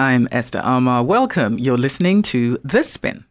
I'm Esther Armah. Welcome. You're listening to The Spin.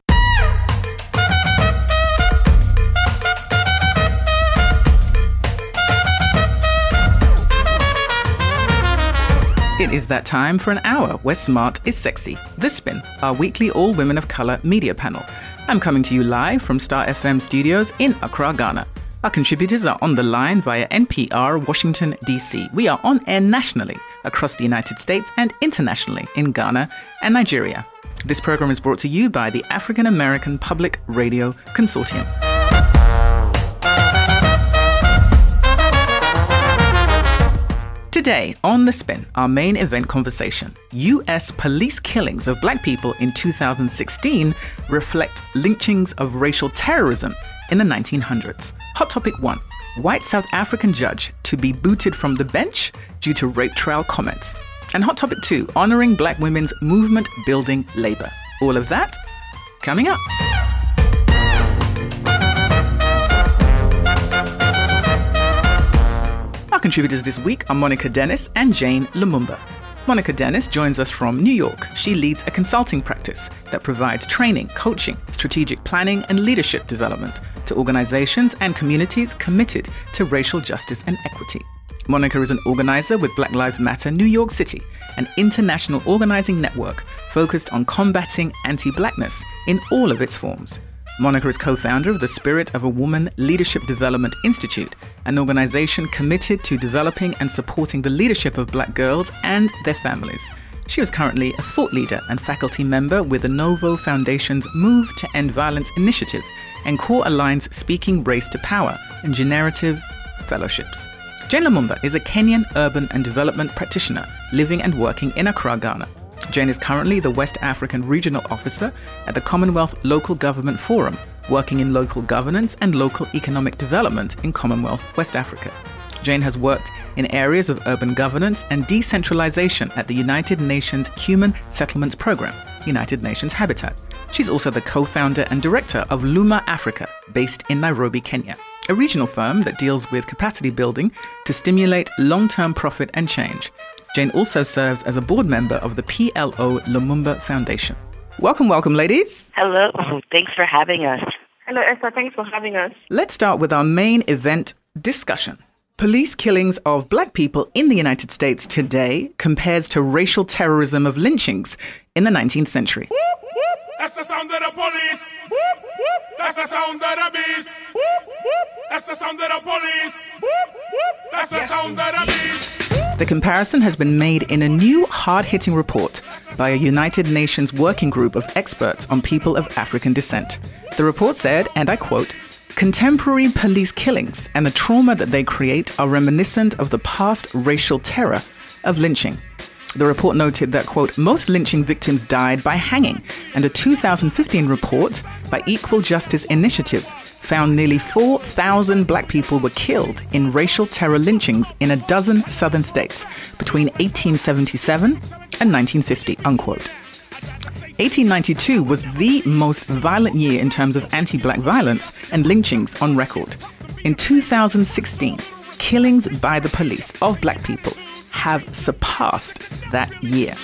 It is that time for an hour where smart is sexy. The Spin, our weekly all women of color media panel. I'm coming to you live from Star FM studios in Accra, Ghana. Our contributors are on the line via NPR Washington, D.C. We are on air nationally across the United States and internationally in Ghana and Nigeria. This program is brought to you by the African American Public Radio Consortium. Today, on The Spin, our main event conversation US police killings of black people in 2016 reflect lynchings of racial terrorism in the 1900s. Hot topic one White South African judge to be booted from the bench due to rape trial comments. And hot topic two honoring black women's movement building labor. All of that coming up. Our contributors this week are Monica Dennis and Jane Lumumba. Monica Dennis joins us from New York. She leads a consulting practice that provides training, coaching, strategic planning, and leadership development to organizations and communities committed to racial justice and equity. Monica is an organizer with Black Lives Matter New York City, an international organizing network focused on combating anti blackness in all of its forms. Monica is co founder of the Spirit of a Woman Leadership Development Institute, an organization committed to developing and supporting the leadership of black girls and their families. She is currently a thought leader and faculty member with the Novo Foundation's Move to End Violence initiative and Core Align's Speaking Race to Power and Generative Fellowships. Jane Lumumba is a Kenyan urban and development practitioner living and working in Accra, Ghana. Jane is currently the West African Regional Officer at the Commonwealth Local Government Forum, working in local governance and local economic development in Commonwealth West Africa. Jane has worked in areas of urban governance and decentralization at the United Nations Human Settlements Program, United Nations Habitat. She's also the co founder and director of Luma Africa, based in Nairobi, Kenya, a regional firm that deals with capacity building to stimulate long term profit and change. Jane also serves as a board member of the PLO Lumumba Foundation. Welcome, welcome, ladies. Hello. Thanks for having us. Hello, Esther. Thanks for having us. Let's start with our main event discussion. Police killings of black people in the United States today compares to racial terrorism of lynchings in the 19th century. That's the sound of the police. That's the sound of the beast. That's the sound of the police. That's the sound of the beast. The comparison has been made in a new hard hitting report by a United Nations working group of experts on people of African descent. The report said, and I quote, Contemporary police killings and the trauma that they create are reminiscent of the past racial terror of lynching. The report noted that, quote, most lynching victims died by hanging, and a 2015 report by Equal Justice Initiative found nearly 4,000 black people were killed in racial terror lynchings in a dozen southern states between 1877 and 1950, unquote. 1892 was the most violent year in terms of anti black violence and lynchings on record. In 2016, killings by the police of black people have surpassed that year.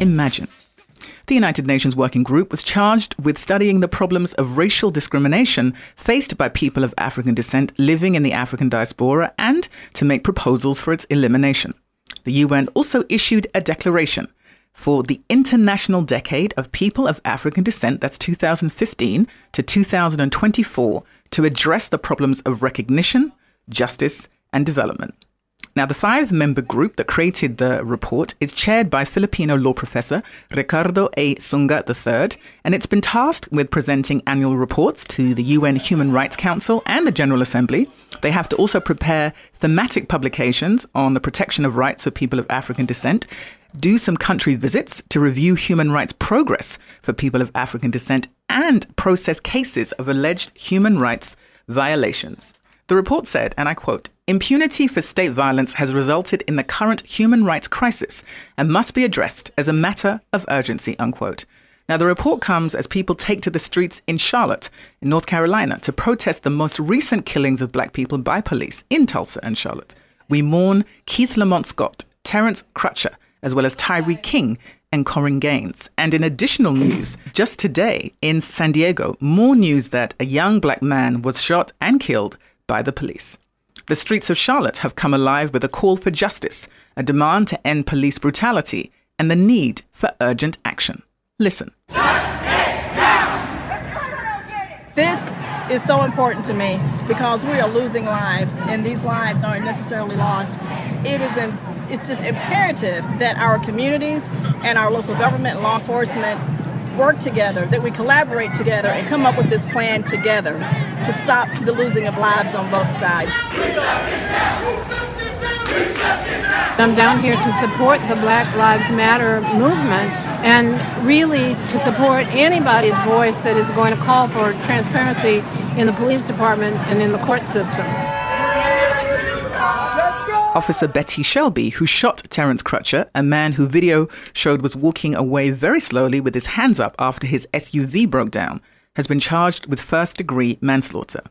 Imagine. The United Nations Working Group was charged with studying the problems of racial discrimination faced by people of African descent living in the African diaspora and to make proposals for its elimination. The UN also issued a declaration for the International Decade of People of African Descent, that's 2015 to 2024, to address the problems of recognition, justice, and development. Now, the five member group that created the report is chaired by Filipino law professor Ricardo A. Sunga III, and it's been tasked with presenting annual reports to the UN Human Rights Council and the General Assembly. They have to also prepare thematic publications on the protection of rights of people of African descent, do some country visits to review human rights progress for people of African descent, and process cases of alleged human rights violations. The report said, and I quote, Impunity for state violence has resulted in the current human rights crisis and must be addressed as a matter of urgency, unquote. Now, the report comes as people take to the streets in Charlotte, in North Carolina, to protest the most recent killings of black people by police in Tulsa and Charlotte. We mourn Keith Lamont Scott, Terrence Crutcher, as well as Tyree King and Korryn Gaines. And in additional news, just today in San Diego, more news that a young black man was shot and killed by the police. The streets of Charlotte have come alive with a call for justice, a demand to end police brutality, and the need for urgent action. Listen. This is so important to me because we are losing lives, and these lives aren't necessarily lost. It is it's just imperative that our communities and our local government law enforcement work together, that we collaborate together and come up with this plan together to stop the losing of lives on both sides. I'm down here to support the Black Lives Matter movement and really to support anybody's voice that is going to call for transparency in the police department and in the court system. Officer Betty Shelby, who shot Terrence Crutcher, a man who video showed was walking away very slowly with his hands up after his SUV broke down, has been charged with first degree manslaughter.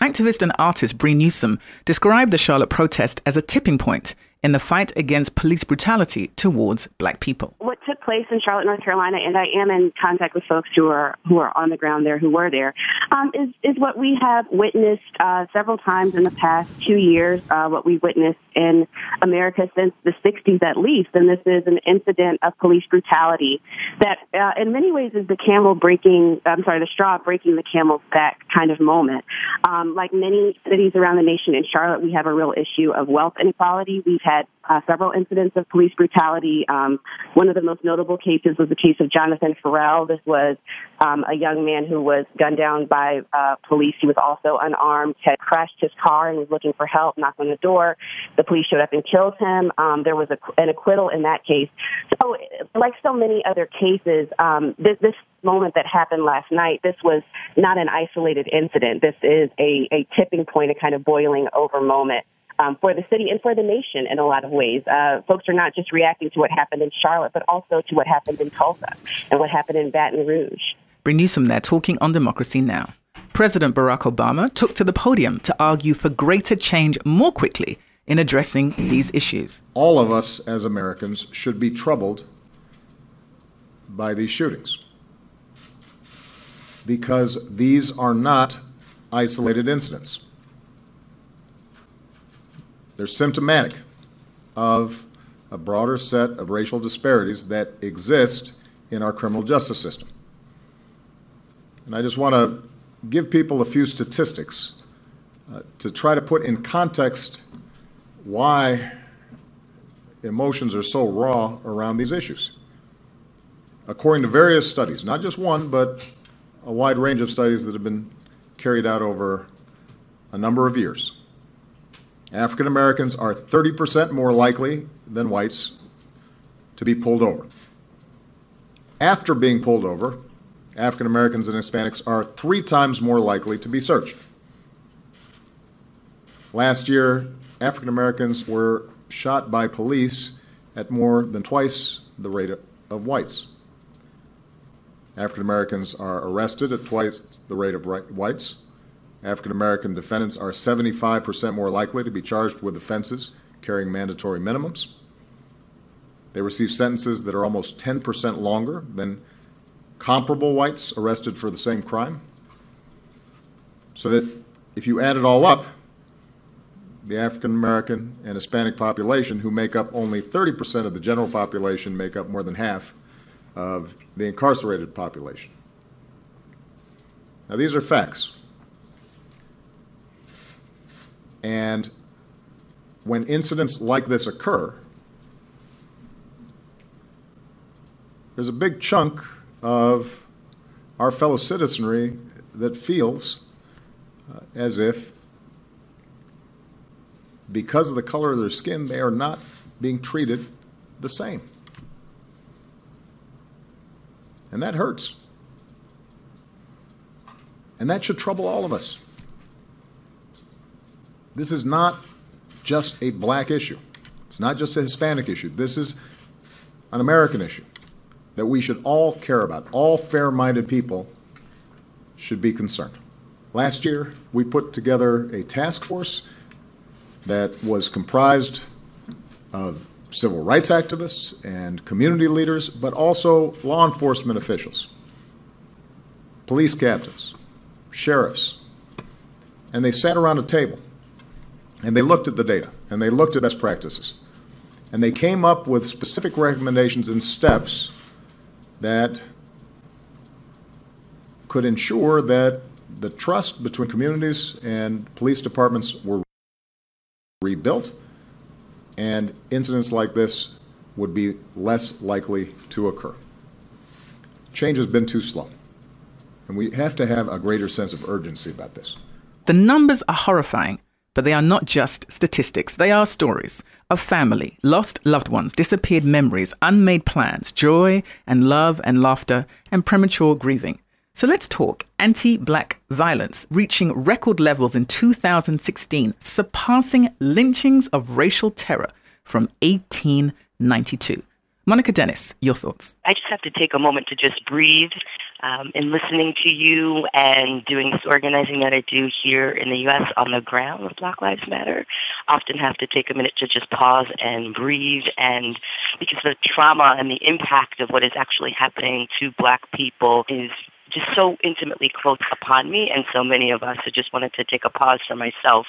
Activist and artist Bree Newsome described the Charlotte protest as a tipping point in the fight against police brutality towards black people. What took place in Charlotte, North Carolina, and I am in contact with folks who are who are on the ground there, who were there, um, is is what we have witnessed uh, several times in the past two years. Uh, what we witnessed in America since the 60s, at least, and this is an incident of police brutality that, uh, in many ways, is the camel breaking. I'm sorry, the straw breaking the camel's back kind of moment. Um, like many cities around the nation, in Charlotte, we have a real issue of wealth inequality. We've uh, several incidents of police brutality. Um, one of the most notable cases was the case of Jonathan Ferrell. This was um, a young man who was gunned down by uh, police. He was also unarmed, had crashed his car and was looking for help, knocked on the door. The police showed up and killed him. Um, there was a, an acquittal in that case. So, like so many other cases, um, this, this moment that happened last night, this was not an isolated incident. This is a, a tipping point, a kind of boiling over moment um, for the city and for the nation in a lot of ways. Uh, folks are not just reacting to what happened in Charlotte, but also to what happened in Tulsa and what happened in Baton Rouge. Bree Newsome there talking on Democracy Now! President Barack Obama took to the podium to argue for greater change more quickly in addressing these issues. All of us as Americans should be troubled by these shootings because these are not isolated incidents. They're symptomatic of a broader set of racial disparities that exist in our criminal justice system. And I just want to give people a few statistics uh, to try to put in context why emotions are so raw around these issues. According to various studies, not just one, but a wide range of studies that have been carried out over a number of years, African Americans are 30% more likely than whites to be pulled over. After being pulled over, African Americans and Hispanics are three times more likely to be searched. Last year, African Americans were shot by police at more than twice the rate of whites. African Americans are arrested at twice the rate of whites. African American defendants are 75% more likely to be charged with offenses carrying mandatory minimums. They receive sentences that are almost 10% longer than comparable whites arrested for the same crime. So that if you add it all up, the African American and Hispanic population, who make up only 30% of the general population, make up more than half of the incarcerated population. Now, these are facts. And when incidents like this occur, there's a big chunk of our fellow citizenry that feels uh, as if, because of the color of their skin, they are not being treated the same. And that hurts. And that should trouble all of us. This is not just a black issue. It's not just a Hispanic issue. This is an American issue that we should all care about. All fair minded people should be concerned. Last year, we put together a task force that was comprised of civil rights activists and community leaders, but also law enforcement officials, police captains, sheriffs. And they sat around a table and they looked at the data and they looked at best practices. And they came up with specific recommendations and steps that could ensure that the trust between communities and police departments were rebuilt and incidents like this would be less likely to occur. Change has been too slow, and we have to have a greater sense of urgency about this. The numbers are horrifying, but they are not just statistics. They are stories of family, lost loved ones, disappeared memories, unmade plans, joy and love and laughter, and premature grieving. So let's talk anti black violence, reaching record levels in 2016, surpassing lynchings of racial terror from 1892. Monica Dennis, your thoughts. I just have to take a moment to just breathe um, in listening to you and doing this organizing that I do here in the U.S. on the ground with Black Lives Matter. Often have to take a minute to just pause and breathe and because the trauma and the impact of what is actually happening to black people is just so intimately close upon me and so many of us. I just wanted to take a pause for myself.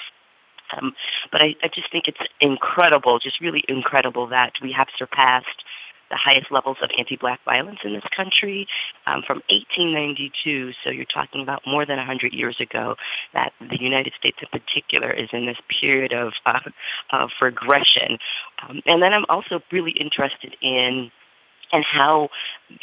Um, but I, I just think it's incredible, just really incredible that we have surpassed the highest levels of anti-black violence in this country um, from 1892. So you're talking about more than 100 years ago that the United States in particular is in this period of, uh, of regression. Um, and then I'm also really interested in and how,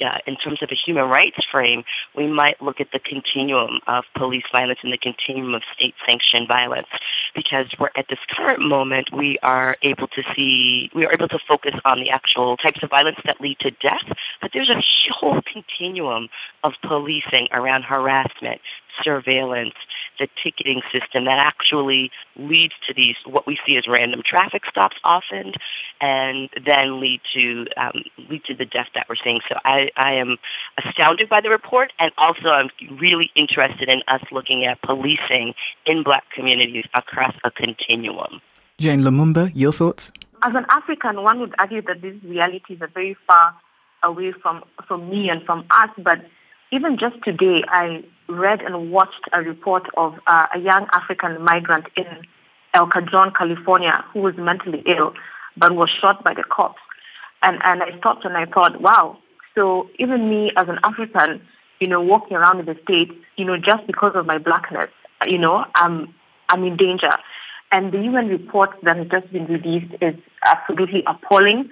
uh, in terms of a human rights frame, we might look at the continuum of police violence and the continuum of state-sanctioned violence. Because we're at this current moment, we are able to see, we are able to focus on the actual types of violence that lead to death, but there's a whole continuum of policing around harassment, surveillance, the ticketing system that actually leads to these, what we see as random traffic stops often, and then lead to, um, lead to the death that we're seeing. So I, I am astounded by the report, and also I'm really interested in us looking at policing in black communities across a continuum. Jane Lumumba, your thoughts? As an African, one would argue that these realities are very far away from, from me and from us, but even just today, I read and watched a report of uh, a young African migrant in El Cajon, California, who was mentally ill but was shot by the cops. And, and I stopped and I thought, wow, so even me as an African, you know, walking around in the States, you know, just because of my blackness, you know, I'm, I'm in danger. And the UN report that has just been released is absolutely appalling.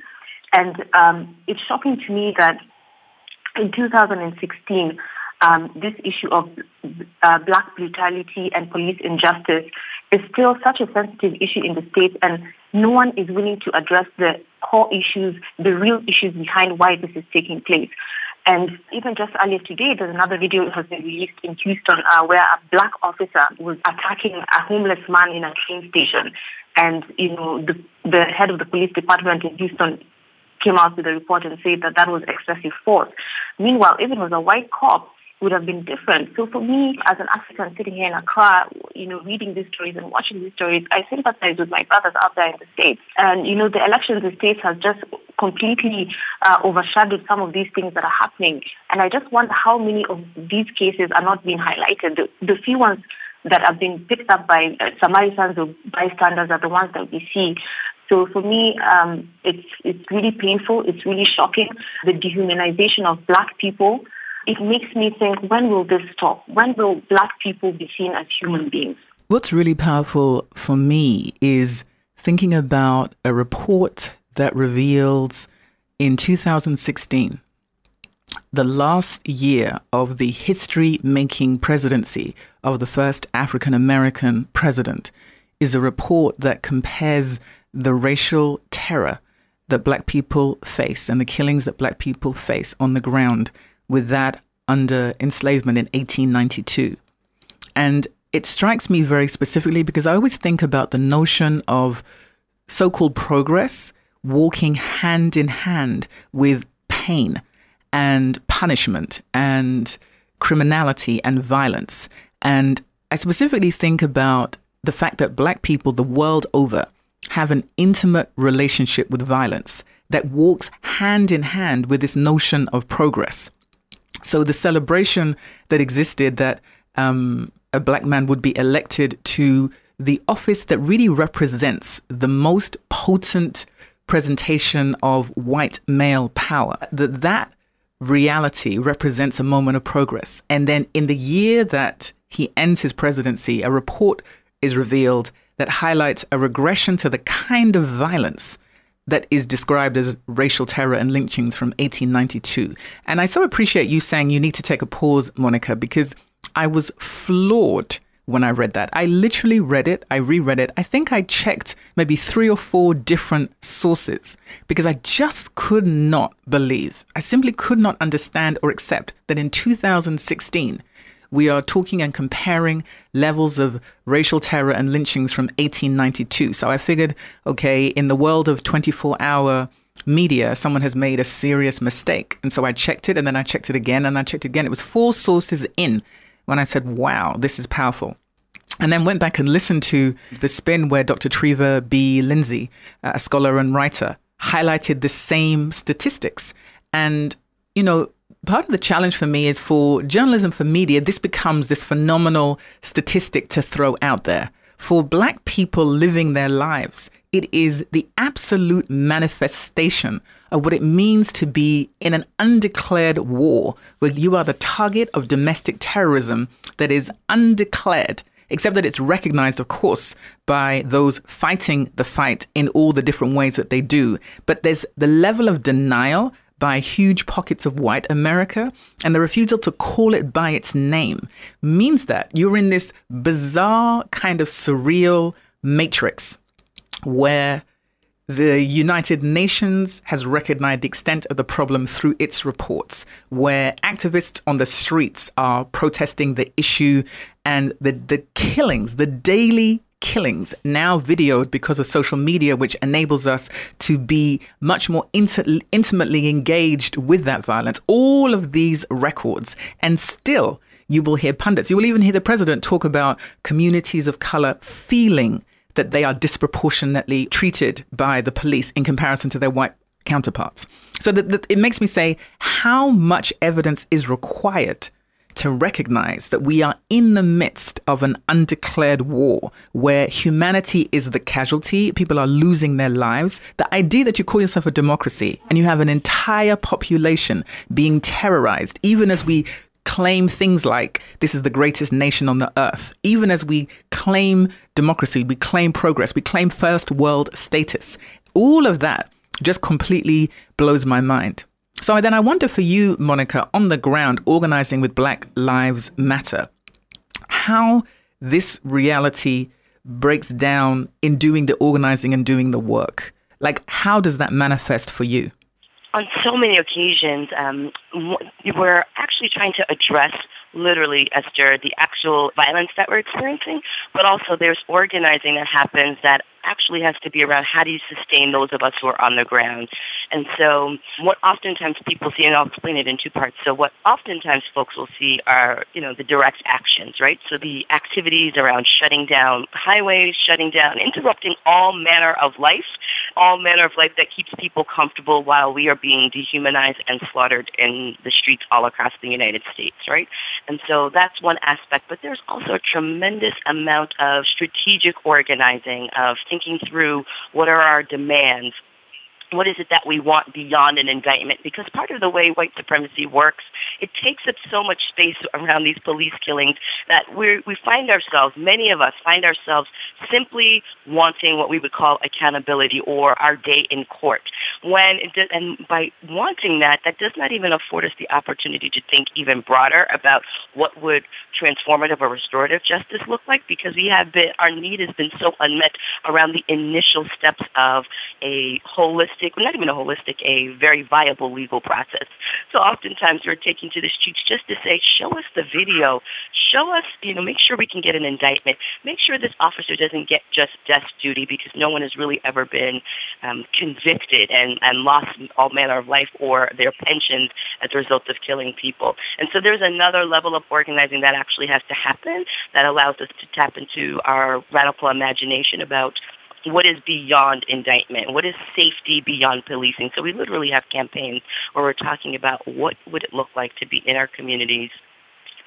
And um, it's shocking to me that in 2016, um, this issue of uh, black brutality and police injustice is still such a sensitive issue in the States, and no one is willing to address the core issues, the real issues behind why this is taking place. And even just earlier today, there's another video that has been released in Houston uh, where a black officer was attacking a homeless man in a train station. And, you know, the, the head of the police department in Houston came out with a report and said that that was excessive force. Meanwhile, even with a white cop, would have been different. So for me, as an African sitting here in Accra, you know, reading these stories and watching these stories, I sympathize with my brothers out there in the States. And, you know, the elections in the States has just completely uh, overshadowed some of these things that are happening. And I just wonder how many of these cases are not being highlighted. The, the few ones that have been picked up by uh, Samaritans or bystanders are the ones that we see. So for me, um, it's it's really painful. It's really shocking. The dehumanization of black people. It makes me think: when will this stop? When will black people be seen as human beings? What's really powerful for me is thinking about a report that reveals in 2016 the last year of the history making presidency of the first African American president is a report that compares the racial terror that black people face and the killings that black people face on the ground with that under enslavement in 1892. And it strikes me very specifically because I always think about the notion of so called progress walking hand in hand with pain and punishment and criminality and violence. And I specifically think about the fact that black people the world over have an intimate relationship with violence that walks hand in hand with this notion of progress. So the celebration that existed that um, a black man would be elected to the office that really represents the most potent presentation of white male power, that that reality represents a moment of progress. And then in the year that he ends his presidency, a report is revealed that highlights a regression to the kind of violence that is described as racial terror and lynchings from 1892. And I so appreciate you saying you need to take a pause, Monica, because I was floored when I read that. I literally read it, I reread it. I think I checked maybe three or four different sources because I just could not believe, I simply could not understand or accept that in 2016, we are talking and comparing levels of racial terror and lynchings from 1892. So I figured, okay, in the world of 24 hour media, someone has made a serious mistake. And so I checked it and then I checked it again and I checked it again. It was four sources in when I said, wow, this is powerful. And then went back and listened to the spin where Dr. Treva B. Lindsay, a scholar and writer, highlighted the same statistics. And, you know, part of the challenge for me is for journalism for media, this becomes this phenomenal statistic to throw out there. For black people living their lives, it is the absolute manifestation of what it means to be in an undeclared war where you are the target of domestic terrorism that is undeclared, except that it's recognized, of course, by those fighting the fight in all the different ways that they do. But there's the level of denial by huge pockets of white America, and the refusal to call it by its name means that you're in this bizarre kind of surreal matrix where the United Nations has recognized the extent of the problem through its reports, where activists on the streets are protesting the issue and the, the killings, the daily killings now videoed because of social media, which enables us to be much more inti- intimately engaged with that violence. All of these records, and still you will hear pundits, you will even hear the president talk about communities of color feeling that they are disproportionately treated by the police in comparison to their white counterparts. So that, that it makes me say, how much evidence is required to recognize that we are in the midst of an undeclared war where humanity is the casualty, people are losing their lives. The idea that you call yourself a democracy and you have an entire population being terrorized, even as we claim things like this is the greatest nation on the earth, even as we claim democracy, we claim progress, we claim first world status. All of that just completely blows my mind. So then I wonder for you, Monica, on the ground, organizing with Black Lives Matter, how this reality breaks down in doing the organizing and doing the work. Like, how does that manifest for you? On so many occasions, um, we're actually trying to address literally, Esther, the actual violence that we're experiencing, but also there's organizing that happens that actually has to be around how do you sustain those of us who are on the ground. And so what oftentimes people see, and I'll explain it in two parts. So what oftentimes folks will see are, you know, the direct actions, right? So the activities around shutting down highways, shutting down, interrupting all manner of life, all manner of life that keeps people comfortable while we are being dehumanized and slaughtered in the streets all across the United States, right? And so that's one aspect. But there's also a tremendous amount of strategic organizing of thinking through what are our demands, what is it that we want beyond an indictment? Because part of the way white supremacy works, it takes up so much space around these police killings that we we find ourselves, many of us find ourselves simply wanting what we would call accountability or our day in court. When does, and by wanting that, that does not even afford us the opportunity to think even broader about what would transformative or restorative justice look like because we have been, our need has been so unmet around the initial steps of a holistic holistic, not even a holistic, a very viable legal process. So oftentimes we're taking to the streets just to say, show us the video, show us, you know, make sure we can get an indictment, make sure this officer doesn't get just death duty because no one has really ever been um, convicted and, and lost all manner of life or their pensions as a result of killing people. And so there's another level of organizing that actually has to happen that allows us to tap into our radical imagination about what is beyond indictment, what is safety beyond policing. So we literally have campaigns where we're talking about what would it look like to be in our communities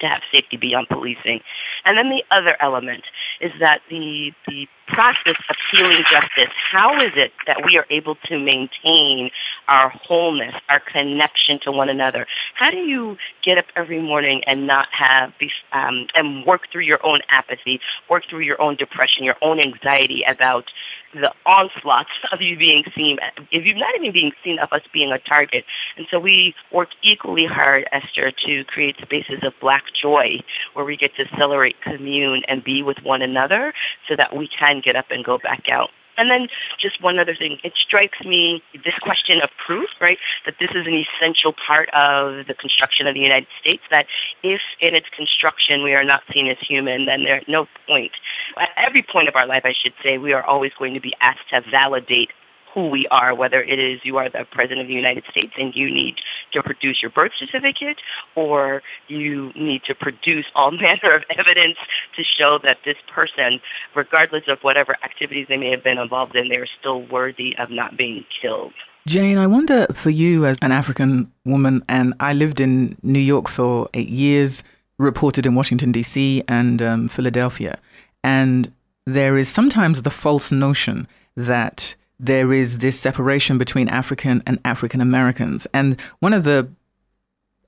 to have safety beyond policing. And then the other element is that the, the process of healing justice, how is it that we are able to maintain our wholeness, our connection to one another? How do you get up every morning and not have, um, and work through your own apathy, work through your own depression, your own anxiety about the onslaughts of you being seen, if you're not even being seen of us being a target. And so we work equally hard, Esther, to create spaces of black joy where we get to celebrate, commune, and be with one another so that we can get up and go back out. And then just one other thing, it strikes me this question of proof, right, that this is an essential part of the construction of the United States, that if in its construction we are not seen as human, then there's no point. At every point of our life, I should say, we are always going to be asked to validate who we are, whether it is you are the President of the United States and you need to produce your birth certificate or you need to produce all manner of evidence to show that this person, regardless of whatever activities they may have been involved in, they're still worthy of not being killed. Jane, I wonder for you as an African woman, and I lived in New York for eight years, reported in Washington, D.C. and um, Philadelphia. And there is sometimes the false notion that there is this separation between African and African Americans. And one of the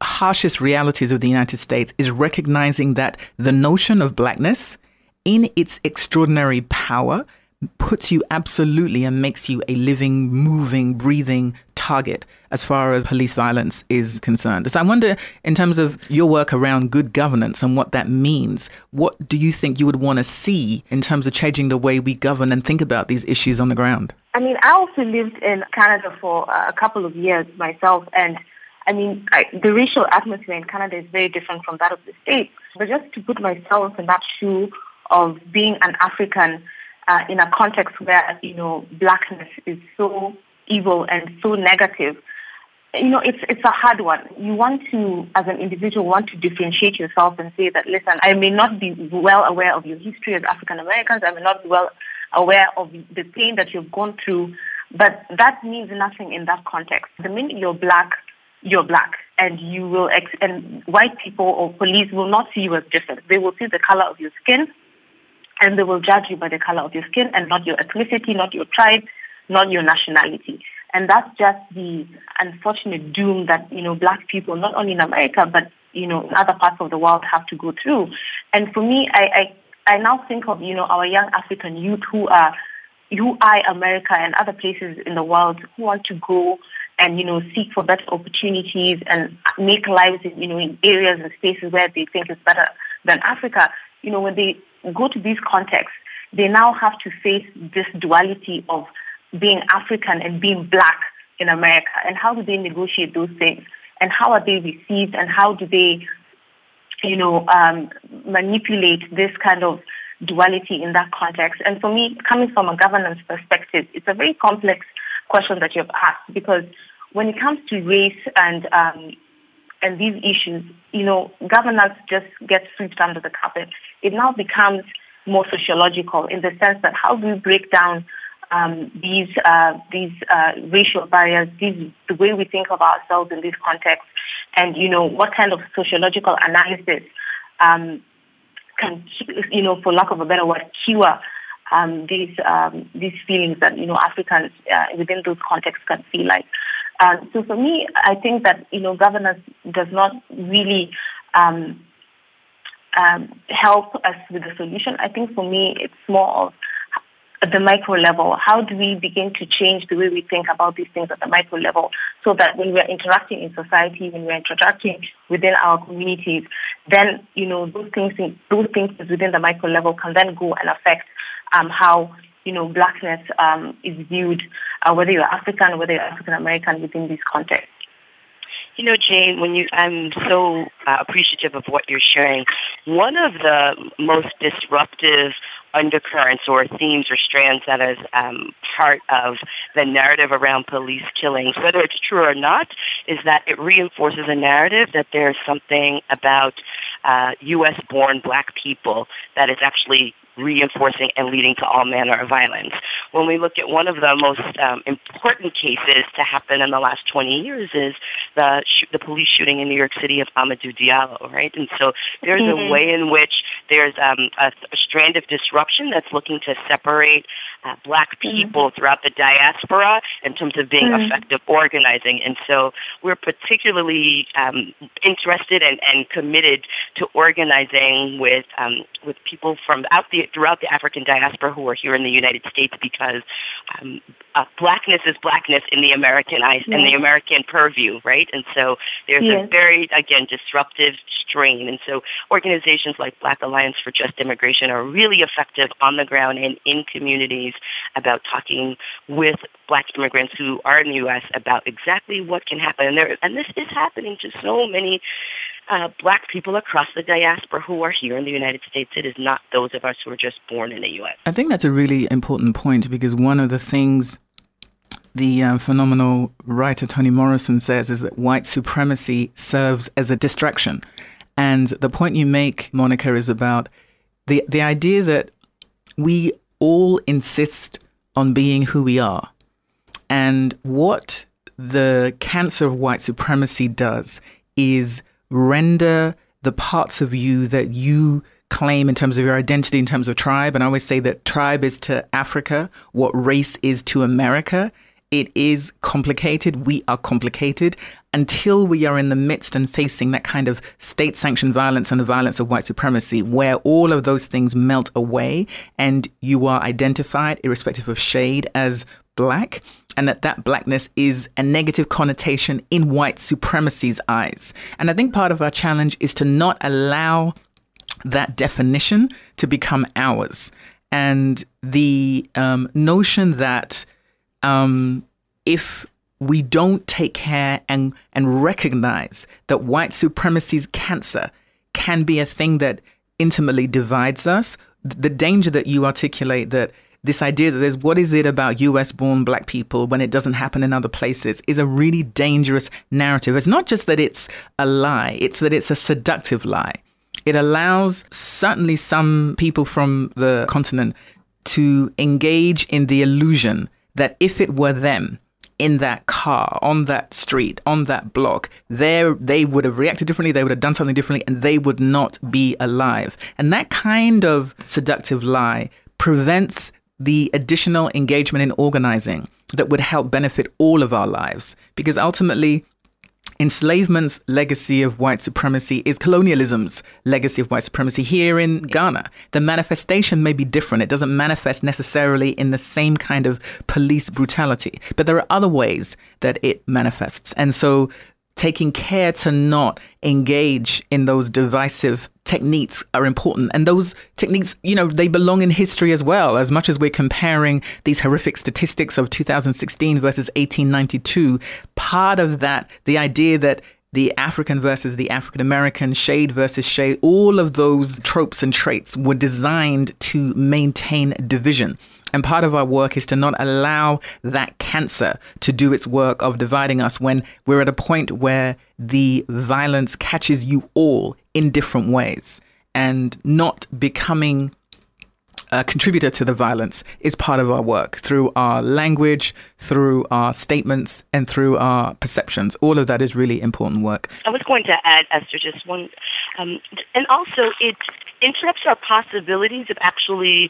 harshest realities of the United States is recognizing that the notion of blackness, in its extraordinary power, puts you absolutely and makes you a living, moving, breathing target as far as police violence is concerned. So I wonder, in terms of your work around good governance and what that means, what do you think you would want to see in terms of changing the way we govern and think about these issues on the ground? I mean, I also lived in Canada for a couple of years myself, and I mean, I, the racial atmosphere in Canada is very different from that of the States. But just to put myself in that shoe of being an African uh, in a context where, you know, blackness is so evil and so negative, you know, it's it's a hard one. You want to, as an individual, want to differentiate yourself and say that, listen, I may not be well aware of your history as African Americans. I may not be well aware of the pain that you've gone through, but that means nothing in that context. The minute you're black, you're black, and you will, ex- and white people or police will not see you as different. They will see the color of your skin, and they will judge you by the color of your skin and not your ethnicity, not your tribe, not your nationality. And that's just the unfortunate doom that, you know, black people, not only in America, but, you know, in other parts of the world have to go through. And for me, I, I, I now think of, you know, our young African youth who are, who eye America and other places in the world who want to go and, you know, seek for better opportunities and make lives, in, you know, in areas and spaces where they think is better than Africa. You know, when they go to these contexts, they now have to face this duality of being African and being black in America. And how do they negotiate those things? And how are they received? And how do they, you know, um, manipulate this kind of duality in that context? And for me, coming from a governance perspective, it's a very complex question that you've asked because when it comes to race and um, and these issues, you know, governance just gets swept under the carpet. It now becomes more sociological in the sense that how do we break down um, these uh, these uh, racial barriers, these, the way we think of ourselves in this context, and you know what kind of sociological analysis um, can, you know, for lack of a better word, cure um, these um, these feelings that you know Africans uh, within those contexts can feel like. Um, so for me, I think that you know governance does not really um, help us with the solution. I think for me, it's more of at the micro level. How do we begin to change the way we think about these things at the micro level so that when we're interacting in society, when we're interacting within our communities, then, you know, those things, those things within the micro level can then go and affect um, how you know, blackness um, is viewed, uh, whether you're African, whether you're African American within this context. You know, Jane, when you, I'm so uh, appreciative of what you're sharing. One of the most disruptive undercurrents or themes or strands that is um, part of the narrative around police killings, whether it's true or not, is that it reinforces a narrative that there's something about uh, U.S.-born black people that is actually reinforcing and leading to all manner of violence. When we look at one of the most um, important cases to happen in the last 20 years is the sh- the police shooting in New York City of Amadou Diallo, right? And so there's mm-hmm. a way in which there's um, a, a, strand of disruption that's looking to separate uh, black mm-hmm. people mm-hmm. throughout the diaspora in terms of being mm-hmm. effective organizing. And so we're particularly um, interested and, and committed to organizing with um, with people from out the throughout the African diaspora who are here in the United States because um, uh, blackness is blackness in the American eyes and the American purview, right? And so there's yes. a very again disruptive strain. And so organizations like Black Alliance for Just Immigration are really effective on the ground and in communities about talking with black immigrants who are in the U.S. about exactly what can happen. And, there, and this is happening to so many uh, black people across the diaspora who are here in the United States. It is not those of us who are just born in the U.S. I think that's a really important point because one of the things the uh, phenomenal writer Toni Morrison says is that white supremacy serves as a distraction. And the point you make, Monica, is about the, the idea that we all insist on being who we are. And what the cancer of white supremacy does is render the parts of you that you claim in terms of your identity, in terms of tribe. And I always say that tribe is to Africa what race is to America. It is complicated. We are complicated until we are in the midst and facing that kind of state sanctioned violence and the violence of white supremacy, where all of those things melt away and you are identified, irrespective of shade, as black and that that blackness is a negative connotation in white supremacy's eyes. And I think part of our challenge is to not allow that definition to become ours. And the um, notion that um, if we don't take care and, and recognize that white supremacy's cancer can be a thing that intimately divides us, the danger that you articulate that this idea that there's what is it about US born black people when it doesn't happen in other places is a really dangerous narrative. It's not just that it's a lie, it's that it's a seductive lie. It allows certainly some people from the continent to engage in the illusion that if it were them, in that car, on that street, on that block, there they would have reacted differently, they would have done something differently, and they would not be alive. And that kind of seductive lie prevents the additional engagement in organizing that would help benefit all of our lives. Because ultimately, Enslavement's legacy of white supremacy is colonialism's legacy of white supremacy here in Ghana. The manifestation may be different. It doesn't manifest necessarily in the same kind of police brutality, but there are other ways that it manifests. And so taking care to not engage in those divisive techniques are important. And those techniques, you know, they belong in history as well. As much as we're comparing these horrific statistics of 2016 versus 1892, part of that, the idea that the African versus the African American, shade versus shade, all of those tropes and traits were designed to maintain division. And part of our work is to not allow that cancer to do its work of dividing us when we're at a point where the violence catches you all in different ways. And not becoming a contributor to the violence is part of our work. Through our language, through our statements, and through our perceptions. All of that is really important work. I was going to add, Esther, just one, um, and also it interrupts our possibilities of actually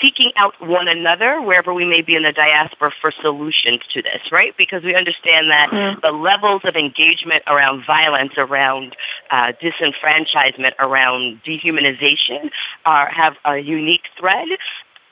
seeking out one another wherever we may be in the diaspora for solutions to this, right? Because we understand that mm. the levels of engagement around violence, around uh, disenfranchisement, around dehumanization are, have a unique thread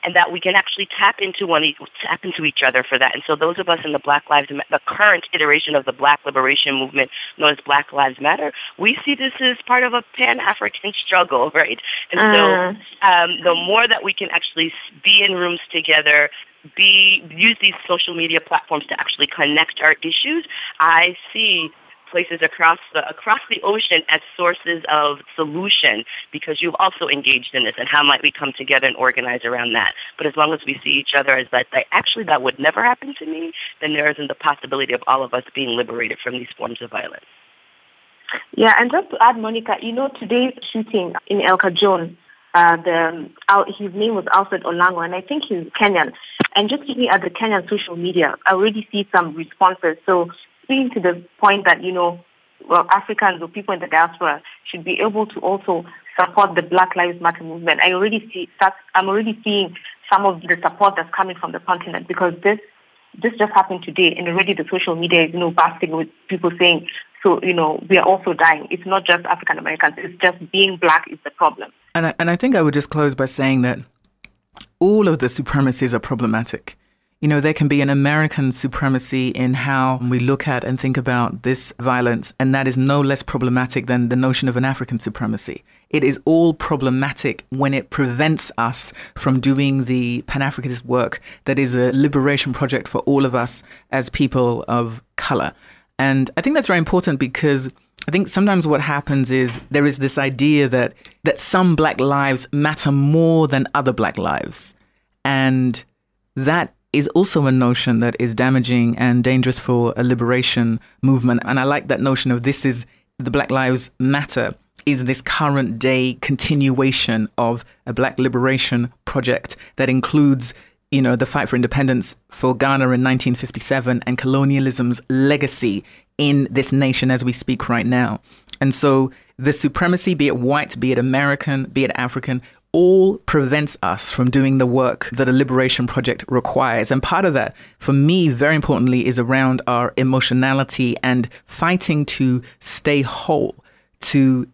and that we can actually tap into one, tap into each other for that. And so those of us in the Black Lives, the current iteration of the Black liberation movement known as Black Lives Matter, we see this as part of a Pan-African struggle, right? And uh. so um, the more that we can actually be in rooms together, be use these social media platforms to actually connect our issues, I see places across the across the ocean as sources of solution because you've also engaged in this and how might we come together and organize around that. But as long as we see each other as that, that actually that would never happen to me, then there isn't the possibility of all of us being liberated from these forms of violence. Yeah, and just to add, Monica, you know, today's shooting in El Cajon, uh, the his name was Alfred Olango, and I think he's Kenyan. And just looking at the Kenyan social media, I already see some responses. So speaking to the point that, you know, well, Africans or people in the diaspora should be able to also support the Black Lives Matter movement. I already see that I'm already seeing some of the support that's coming from the continent because this this just happened today and already the social media is, you know, bursting with people saying, so, you know, we are also dying. It's not just African Americans. It's just being black is the problem. And I, and I think I would just close by saying that all of the supremacies are problematic you know, there can be an American supremacy in how we look at and think about this violence, and that is no less problematic than the notion of an African supremacy. It is all problematic when it prevents us from doing the Pan Africanist work that is a liberation project for all of us as people of color. And I think that's very important because I think sometimes what happens is there is this idea that that some black lives matter more than other black lives. And that is also a notion that is damaging and dangerous for a liberation movement. And I like that notion of this is the Black Lives Matter is this current day continuation of a black liberation project that includes you know the fight for independence for Ghana in 1957 and colonialism's legacy in this nation as we speak right now. And so the supremacy, be it white, be it American, be it African, all prevents us from doing the work that a liberation project requires. And part of that, for me, very importantly, is around our emotionality and fighting to stay whole, to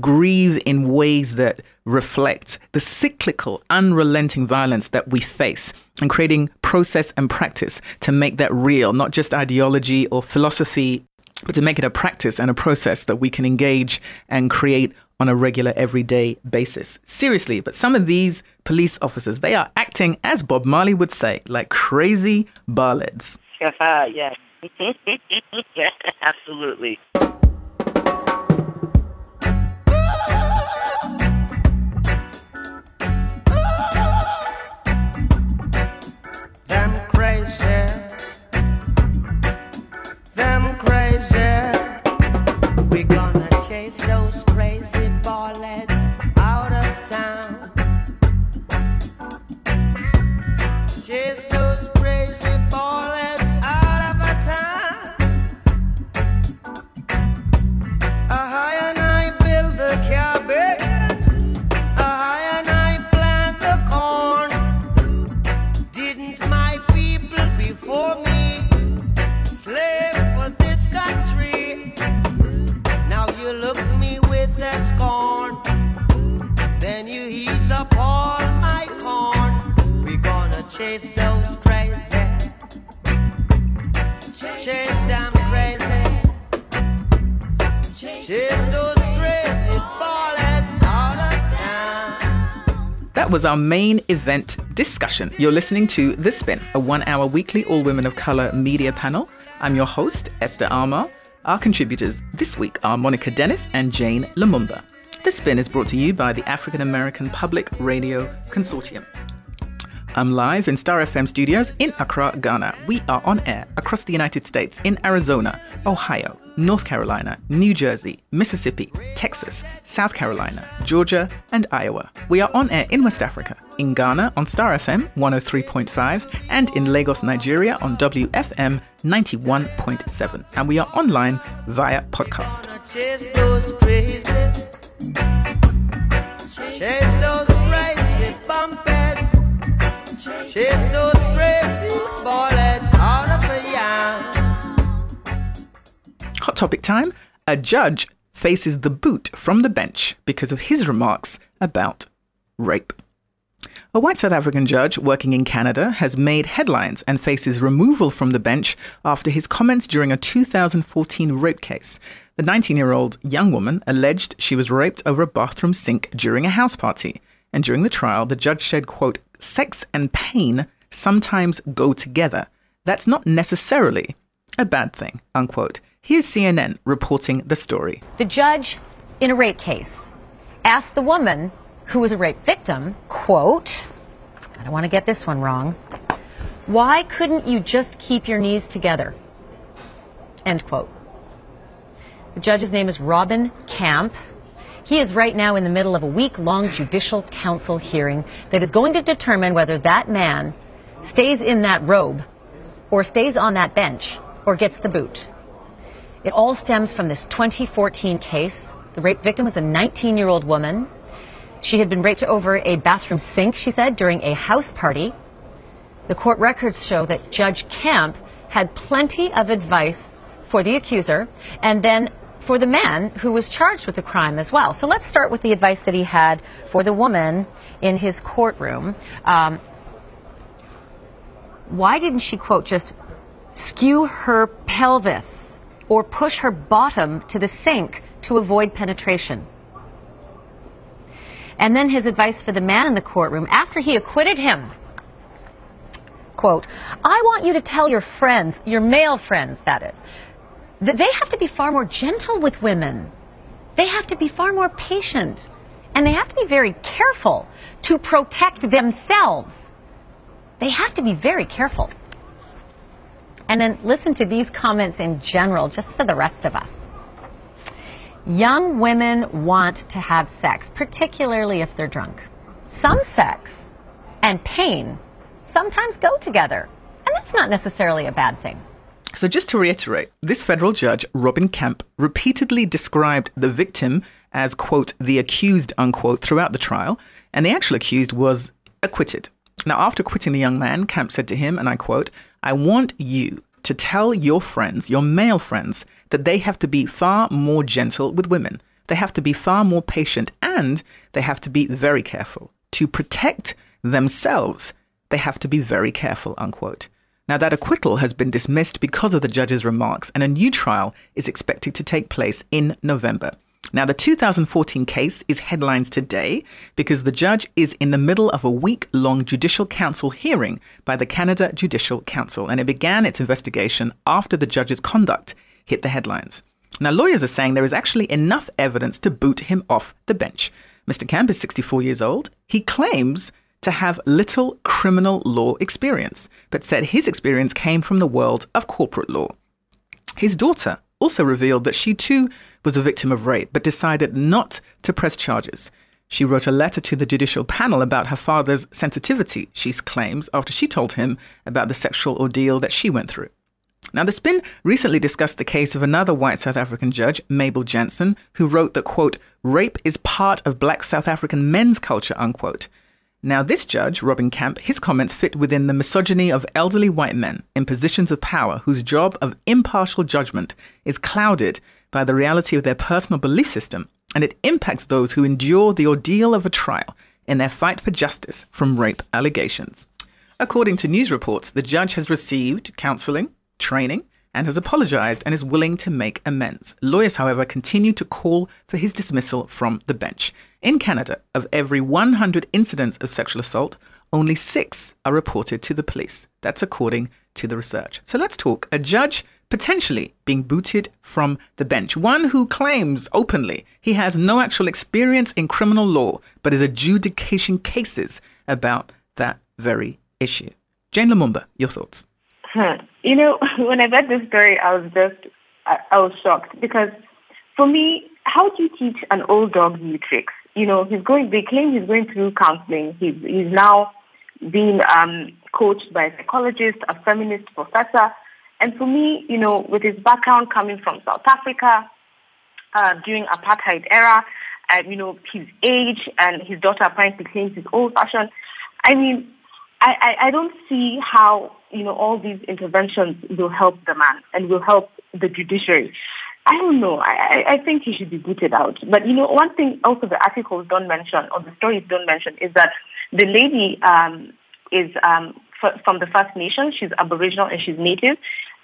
grieve in ways that reflect the cyclical, unrelenting violence that we face and creating process and practice to make that real, not just ideology or philosophy, but to make it a practice and a process that we can engage and create on a regular, everyday basis. Seriously, but some of these police officers, they are acting, as Bob Marley would say, like crazy baldheads. yeah. Absolutely. That was our main event discussion. You're listening to The Spin, a one hour weekly all women of color media panel. I'm your host, Esther Armah. Our contributors this week are Monica Dennis and Jane Lumumba. The Spin is brought to you by the African American Public Radio Consortium. I'm live in Star FM studios in Accra, Ghana. We are on air across the United States in Arizona, Ohio, North Carolina, New Jersey, Mississippi, Texas, South Carolina, Georgia, and Iowa. We are on air in West Africa, in Ghana on Star FM 103.5, and in Lagos, Nigeria on WFM 91.7. And we are online via podcast. Chase those chase those crazy Chase those crazy bullets out of a Hot topic time. A judge faces the boot from the bench because of his remarks about rape. A white South African judge working in Canada has made headlines and faces removal from the bench after his comments during a 2014 rape case. The 19 year old young woman alleged she was raped over a bathroom sink during a house party. And during the trial, the judge said, quote, sex and pain sometimes go together. That's not necessarily a bad thing, unquote. Here's CNN reporting the story. The judge in a rape case asked the woman who was a rape victim, quote, I don't want to get this one wrong, why couldn't you just keep your knees together? End quote. The judge's name is Robin Camp. He is right now in the middle of a week long judicial council hearing that is going to determine whether that man stays in that robe or stays on that bench or gets the boot. It all stems from this 2014 case. The rape victim was a 19 year old woman she had been raped over a bathroom sink, she said, during a house party. The court records show that Judge Camp had plenty of advice for the accuser and then for the man who was charged with the crime as well. So let's start with the advice that he had for the woman in his courtroom. Um, why didn't she, quote, just skew her pelvis or push her bottom to the sink to avoid penetration? And then his advice for the man in the courtroom after he acquitted him. Quote, I want you to tell your friends, your male friends, that is, they have to be far more gentle with women. They have to be far more patient. And they have to be very careful to protect themselves. They have to be very careful. And then listen to these comments in general, just for the rest of us. Young women want to have sex, particularly if they're drunk. Some sex and pain sometimes go together, and that's not necessarily a bad thing. So, just to reiterate, this federal judge, Robin Camp, repeatedly described the victim as, quote, the accused, unquote, throughout the trial, and the actual accused was acquitted. Now, after quitting the young man, Camp said to him, and I quote, I want you to tell your friends, your male friends, that they have to be far more gentle with women. They have to be far more patient and they have to be very careful. To protect themselves, they have to be very careful, unquote. Now, that acquittal has been dismissed because of the judge's remarks, and a new trial is expected to take place in November. Now, the 2014 case is headlines today because the judge is in the middle of a week long Judicial Council hearing by the Canada Judicial Council, and it began its investigation after the judge's conduct hit the headlines. Now, lawyers are saying there is actually enough evidence to boot him off the bench. Mr. Camp is 64 years old. He claims to have little criminal law experience, but said his experience came from the world of corporate law. His daughter also revealed that she too was a victim of rape, but decided not to press charges. She wrote a letter to the judicial panel about her father's sensitivity, she claims, after she told him about the sexual ordeal that she went through. Now, the spin recently discussed the case of another white South African judge, Mabel Jansen, who wrote that, quote, rape is part of black South African men's culture, unquote. Now, this judge, Robin Camp, his comments fit within the misogyny of elderly white men in positions of power whose job of impartial judgment is clouded by the reality of their personal belief system, and it impacts those who endure the ordeal of a trial in their fight for justice from rape allegations. According to news reports, the judge has received counseling, training, and has apologized and is willing to make amends. Lawyers, however, continue to call for his dismissal from the bench. In Canada, of every 100 incidents of sexual assault, only six are reported to the police. That's according to the research. So let's talk. A judge potentially being booted from the bench. One who claims openly he has no actual experience in criminal law, but is adjudicating cases about that very issue. Jane Lumumba, your thoughts? Hmm. You know, when I read this story, I was just, I, I was shocked because for me, how do you teach an old dog new tricks? You know, he's going, they claim he's going through counseling. He's, he's now being um, coached by a psychologist, a feminist professor. And for me, you know, with his background coming from South Africa uh, during apartheid era, and, you know, his age and his daughter apparently claims he's old-fashioned. I mean, I, I, I don't see how, you know, all these interventions will help the man and will help the judiciary. I don't know. I, I think he should be booted out. But you know, one thing also the articles don't mention or the stories don't mention is that the lady um, is um, f- from the First Nation. She's Aboriginal and she's Native.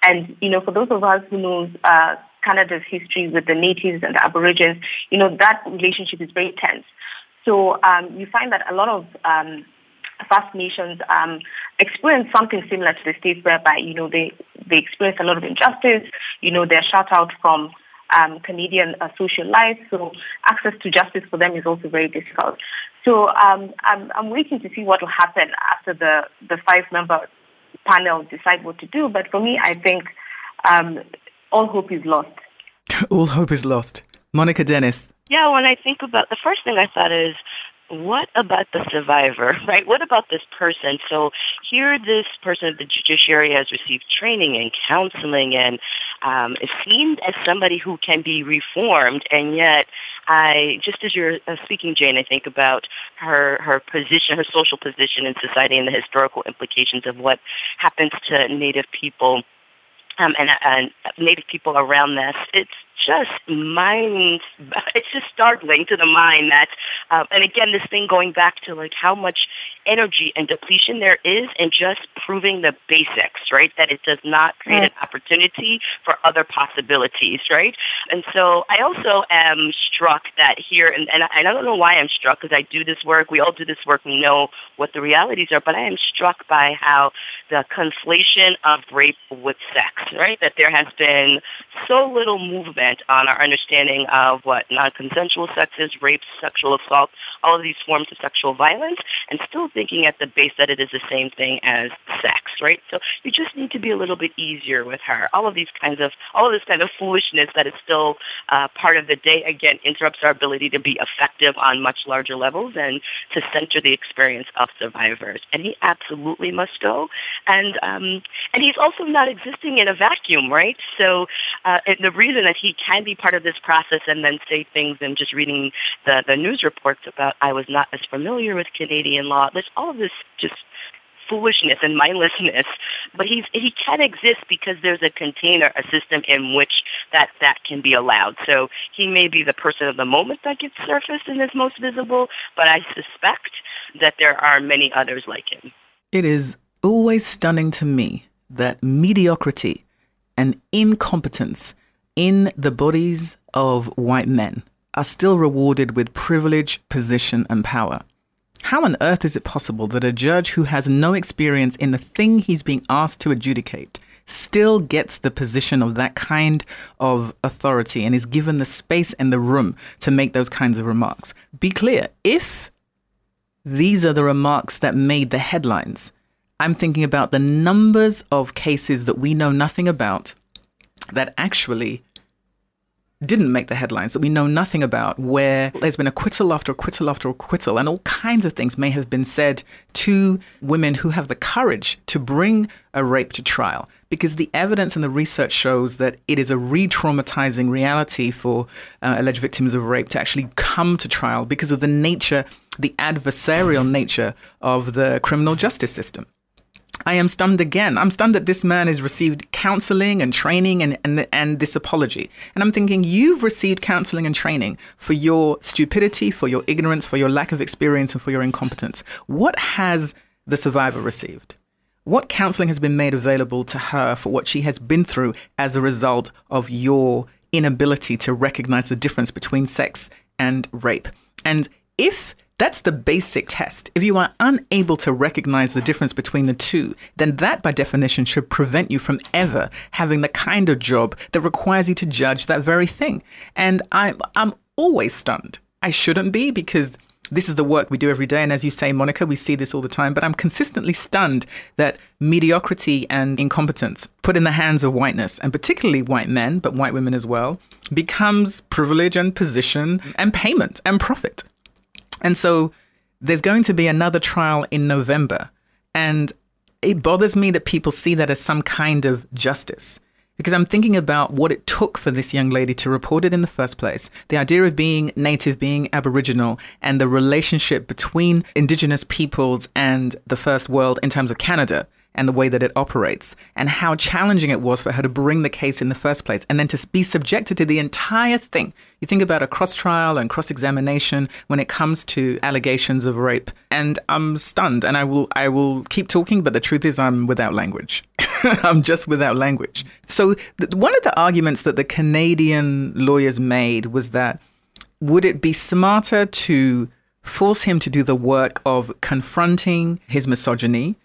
And you know, for those of us who knows uh, Canada's history with the Natives and the Aborigines, you know that relationship is very tense. So um, you find that a lot of um, First Nations um, experience something similar to the States whereby, you know, they, they experience a lot of injustice, you know, they're shut out from um, Canadian uh, social life, so access to justice for them is also very difficult. So um, I'm, I'm waiting to see what will happen after the, the five-member panel decide what to do, but for me, I think um, all hope is lost. all hope is lost. Monica Dennis. Yeah, when I think about the first thing I thought is what about the survivor, right? What about this person? So here this person, the judiciary has received training and counseling and um, is seen as somebody who can be reformed. And yet I, just as you're uh, speaking, Jane, I think about her, her position, her social position in society and the historical implications of what happens to Native people um, and, and Native people around this. It's just mind it's just startling to the mind that um, and again this thing going back to like how much energy and depletion there is in just proving the basics right that it does not create an opportunity for other possibilities right? And so i also am struck that here and, and i don't know why i'm struck because i do this work we all do this work we know what the realities are but i am struck by how the conflation of rape with sex right that there has been so little movement on our understanding of what non-consensual sex is, rape, sexual assault, all of these forms of sexual violence, and still thinking at the base that it is the same thing as sex, right? So you just need to be a little bit easier with her. All of these kinds of, all of this kind of foolishness that is still uh, part of the day, again, interrupts our ability to be effective on much larger levels and to center the experience of survivors. And he absolutely must go. And, um, and he's also not existing in a vacuum, right? So uh, the reason that he can be part of this process and then say things and just reading the, the news reports about I was not as familiar with Canadian law. There's all of this just foolishness and mindlessness, but he's he can exist because there's a container, a system in which that that can be allowed. So he may be the person of the moment that gets surfaced and is most visible, but I suspect that there are many others like him. It is always stunning to me that mediocrity and incompetence in the bodies of white men are still rewarded with privilege, position, and power. How on earth is it possible that a judge who has no experience in the thing he's being asked to adjudicate still gets the position of that kind of authority and is given the space and the room to make those kinds of remarks? Be clear, if these are the remarks that made the headlines, I'm thinking about the numbers of cases that we know nothing about that actually didn't make the headlines that we know nothing about, where there's been acquittal after acquittal after acquittal, and all kinds of things may have been said to women who have the courage to bring a rape to trial. Because the evidence and the research shows that it is a re traumatizing reality for uh, alleged victims of rape to actually come to trial because of the nature, the adversarial nature of the criminal justice system. I am stunned again. I'm stunned that this man has received counseling and training and, and, and this apology. And I'm thinking, you've received counseling and training for your stupidity, for your ignorance, for your lack of experience, and for your incompetence. What has the survivor received? What counseling has been made available to her for what she has been through as a result of your inability to recognize the difference between sex and rape? And if that's the basic test. If you are unable to recognize the difference between the two, then that by definition should prevent you from ever having the kind of job that requires you to judge that very thing. And I'm, I'm always stunned. I shouldn't be because this is the work we do every day. And as you say, Monica, we see this all the time. But I'm consistently stunned that mediocrity and incompetence put in the hands of whiteness, and particularly white men, but white women as well, becomes privilege and position and payment and profit. And so there's going to be another trial in November. And it bothers me that people see that as some kind of justice because I'm thinking about what it took for this young lady to report it in the first place. The idea of being native, being Aboriginal, and the relationship between Indigenous peoples and the first world in terms of Canada and the way that it operates and how challenging it was for her to bring the case in the first place and then to be subjected to the entire thing. You think about a cross trial and cross examination when it comes to allegations of rape and I'm stunned and I will I will keep talking but the truth is I'm without language. I'm just without language. So th- one of the arguments that the Canadian lawyers made was that would it be smarter to force him to do the work of confronting his misogyny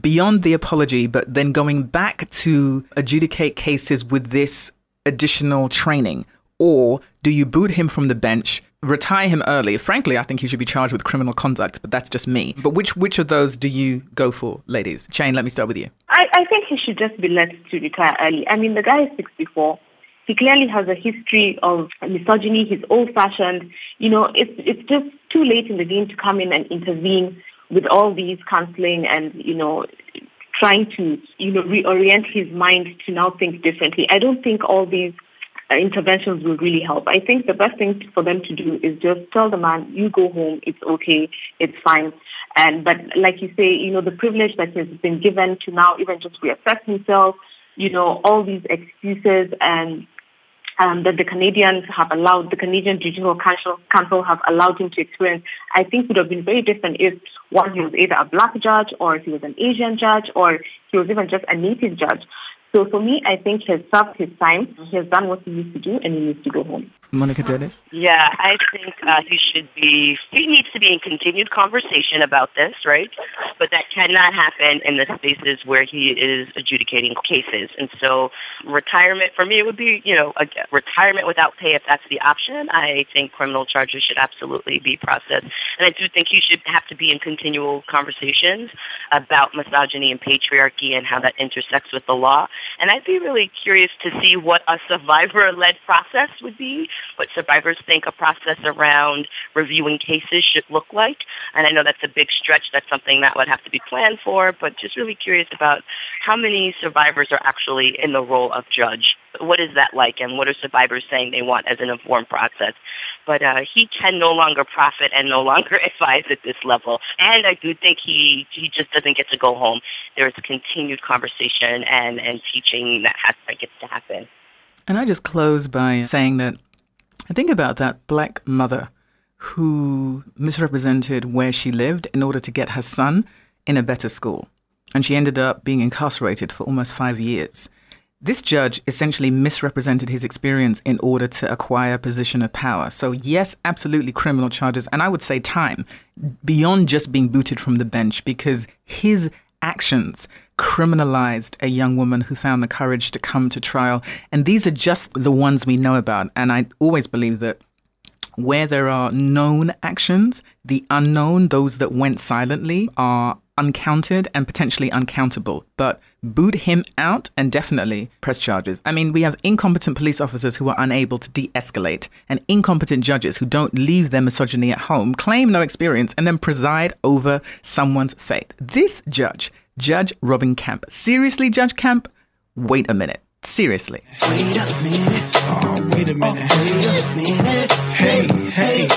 beyond the apology, but then going back to adjudicate cases with this additional training? Or do you boot him from the bench, retire him early? Frankly, I think he should be charged with criminal conduct, but that's just me. But which which of those do you go for, ladies? Jane, let me start with you. I, I think he should just be let to retire early. I mean, the guy is 64. He clearly has a history of misogyny. He's old-fashioned. You know, it's it's just too late in the game to come in and intervene with all these counseling and you know trying to you know reorient his mind to now think differently. I don't think all these uh, interventions will really help. I think the best thing for them to do is just tell the man, you go home, it's okay, it's fine. And but like you say, you know, the privilege that has been given to now even just reassess himself, you know, all these excuses and um, that the Canadians have allowed, the Canadian Judicial Council, Council have allowed him to experience, I think would have been very different if one, he was either a black judge or if he was an Asian judge or he was even just a native judge. So for me, I think he has served his time. He has done what he needs to do, and he needs to go home. Monica Dennis? Yeah, I think uh, he should be, he needs to be in continued conversation about this, right? But that cannot happen in the spaces where he is adjudicating cases. And so retirement, for me, it would be, you know, a, retirement without pay if that's the option. I think criminal charges should absolutely be processed. And I do think he should have to be in continual conversations about misogyny and patriarchy and how that intersects with the law. And I'd be really curious to see what a survivor-led process would be, what survivors think a process around reviewing cases should look like. And I know that's a big stretch. That's something that would have to be planned for, but just really curious about how many survivors are actually in the role of judge. What is that like, and what are survivors saying they want as an informed process? But uh, he can no longer profit and no longer advise at this level. And I do think he, he just doesn't get to go home. There's continued conversation and, and teaching that has that gets to happen. And I just close by saying that I think about that black mother who misrepresented where she lived in order to get her son in a better school. And she ended up being incarcerated for almost five years. This judge essentially misrepresented his experience in order to acquire a position of power. So, yes, absolutely criminal charges, and I would say time beyond just being booted from the bench because his actions criminalized a young woman who found the courage to come to trial. And these are just the ones we know about. And I always believe that where there are known actions, the unknown, those that went silently, are uncounted and potentially uncountable. But boot him out and definitely press charges. I mean, we have incompetent police officers who are unable to de escalate, and incompetent judges who don't leave their misogyny at home, claim no experience, and then preside over someone's fate. This judge, Judge Robin Camp, seriously, Judge Camp, wait a minute. Seriously. Wait a minute. Oh, wait a minute. Oh, wait a minute. Hey, hey.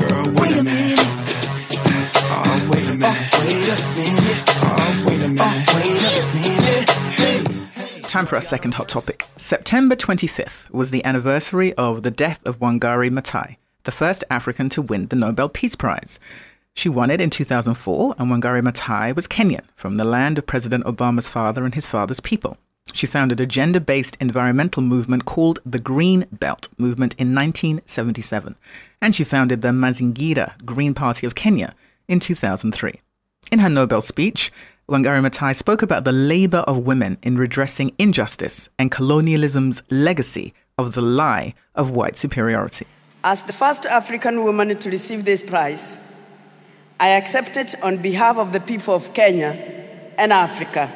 Girl, wait, wait a minute. Oh, wait a minute. Oh, wait a minute. Oh, wait a minute. Oh, Time for our second hot topic. September 25th was the anniversary of the death of Wangari Maathai, the first African to win the Nobel Peace Prize. She won it in 2004, and Wangari Maathai was Kenyan, from the land of President Obama's father and his father's people. She founded a gender based environmental movement called the Green Belt Movement in 1977, and she founded the Mazingira Green Party of Kenya in 2003. In her Nobel speech, Wangari spoke about the labor of women in redressing injustice and colonialism's legacy of the lie of white superiority. As the first African woman to receive this prize, I accept it on behalf of the people of Kenya and Africa,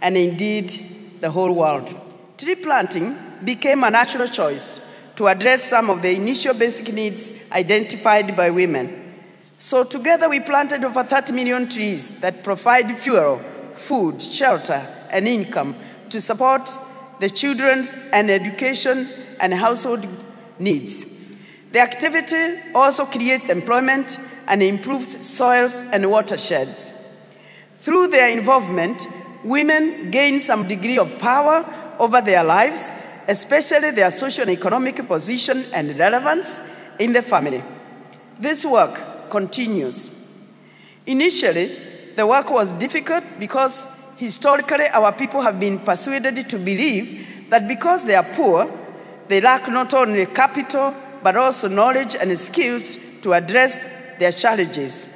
and indeed the whole world. Tree planting became a natural choice to address some of the initial basic needs identified by women. So, together, we planted over 30 million trees that provide fuel, food, shelter, and income to support the children's and education and household needs. The activity also creates employment and improves soils and watersheds. Through their involvement, women gain some degree of power over their lives, especially their social and economic position and relevance in the family. This work continues. Initially, the work was difficult because historically our people have been persuaded to believe that because they are poor, they lack not only capital but also knowledge and skills to address their challenges.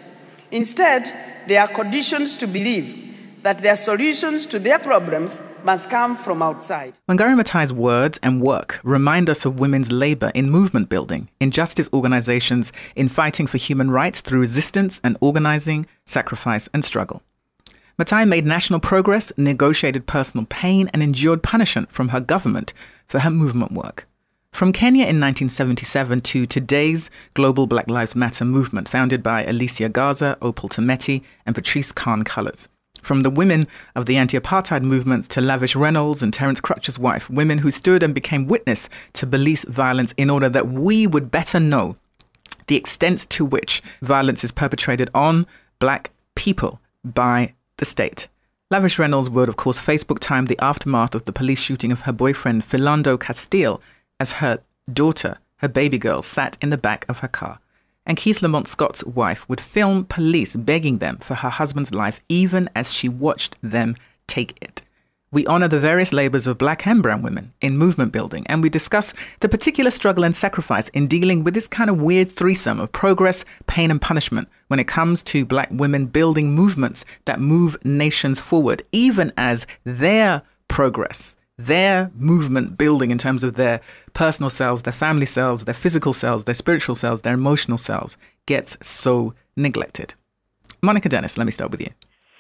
Instead, they are conditioned to believe that their solutions to their problems must come from outside. Wangari Maathai's words and work remind us of women's labor in movement building, in justice organizations, in fighting for human rights through resistance and organizing, sacrifice and struggle. Maathai made national progress, negotiated personal pain, and endured punishment from her government for her movement work. From Kenya in 1977 to today's global Black Lives Matter movement, founded by Alicia Garza, Opal Tometi, and Patrisse Khan-Cullors. From the women of the anti apartheid movements to Lavish Reynolds and Terence Crutcher's wife, women who stood and became witness to police violence in order that we would better know the extent to which violence is perpetrated on black people by the state. Lavish Reynolds would, of course, Facebook time the aftermath of the police shooting of her boyfriend, Philando Castile, as her daughter, her baby girl, sat in the back of her car and Keith Lamont Scott's wife would film police begging them for her husband's life even as she watched them take it. We honor the various labors of black and brown women in movement building, and we discuss the particular struggle and sacrifice in dealing with this kind of weird threesome of progress, pain, and punishment when it comes to black women building movements that move nations forward, even as their progress their movement building in terms of their personal selves, their family selves, their physical selves, their spiritual selves, their emotional selves gets so neglected. Monica Dennis, let me start with you.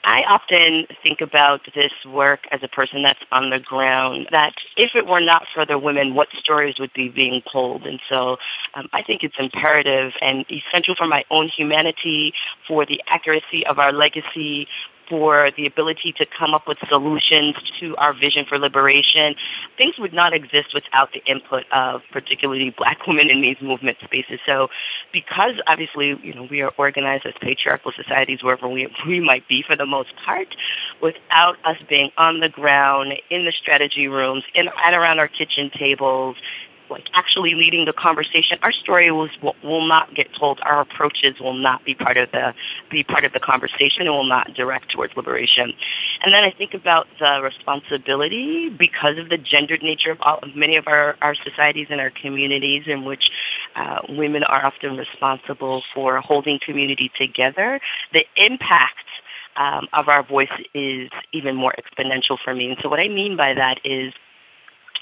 I often think about this work as a person that's on the ground, that if it were not for the women, what stories would be being told? And so um, I think it's imperative and essential for my own humanity, for the accuracy of our legacy, for the ability to come up with solutions to our vision for liberation. Things would not exist without the input of particularly black women in these movement spaces. So because obviously, you know, we are organized as patriarchal societies wherever we, we might be for the most part, without us being on the ground, in the strategy rooms, in, at around our kitchen tables, like actually leading the conversation. Our story will, will not get told. Our approaches will not be part of the be part of the conversation and will not direct towards liberation. And then I think about the responsibility because of the gendered nature of, all, of many of our, our societies and our communities in which uh, women are often responsible for holding community together. The impact um, of our voice is even more exponential for me. And so what I mean by that is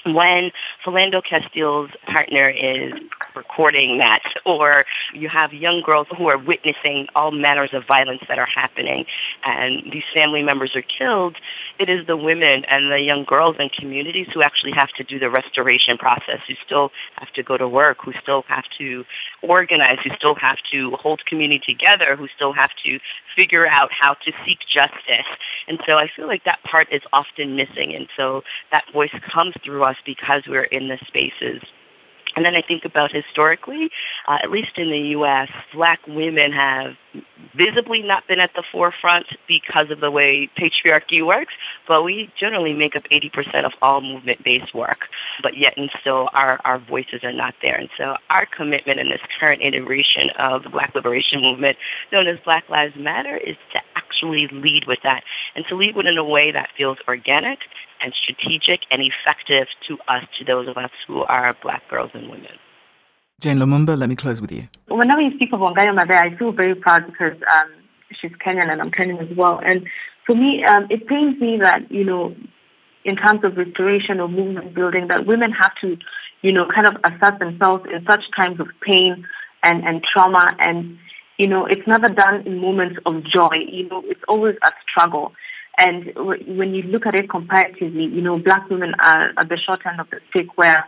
when Philando Castile's partner is recording that, or you have young girls who are witnessing all manners of violence that are happening, and these family members are killed, it is the women and the young girls and communities who actually have to do the restoration process, who still have to go to work, who still have to organize, who still have to hold community together, who still have to figure out how to seek justice. And so I feel like that part is often missing, and so that voice comes through us because we're in the spaces. And then I think about historically, uh, at least in the U.S., black women have visibly not been at the forefront because of the way patriarchy works, but we generally make up 80% of all movement-based work, but yet and still our, our voices are not there. And so our commitment in this current iteration of the Black Liberation Movement, known as Black Lives Matter, is to actually lead with that and to lead with it in a way that feels organic and strategic and effective to us, to those of us who are black girls and women. Jane Lumumba, let me close with you. Whenever you speak of Wangari Maathai, I feel very proud because um, she's Kenyan and I'm Kenyan as well. And for me, um, it pains me that, you know, in terms of restoration or movement building, that women have to, you know, kind of assert themselves in such times of pain and, and trauma. And, you know, it's never done in moments of joy. You know, it's always a struggle. And when you look at it comparatively, you know, black women are at the short end of the stick where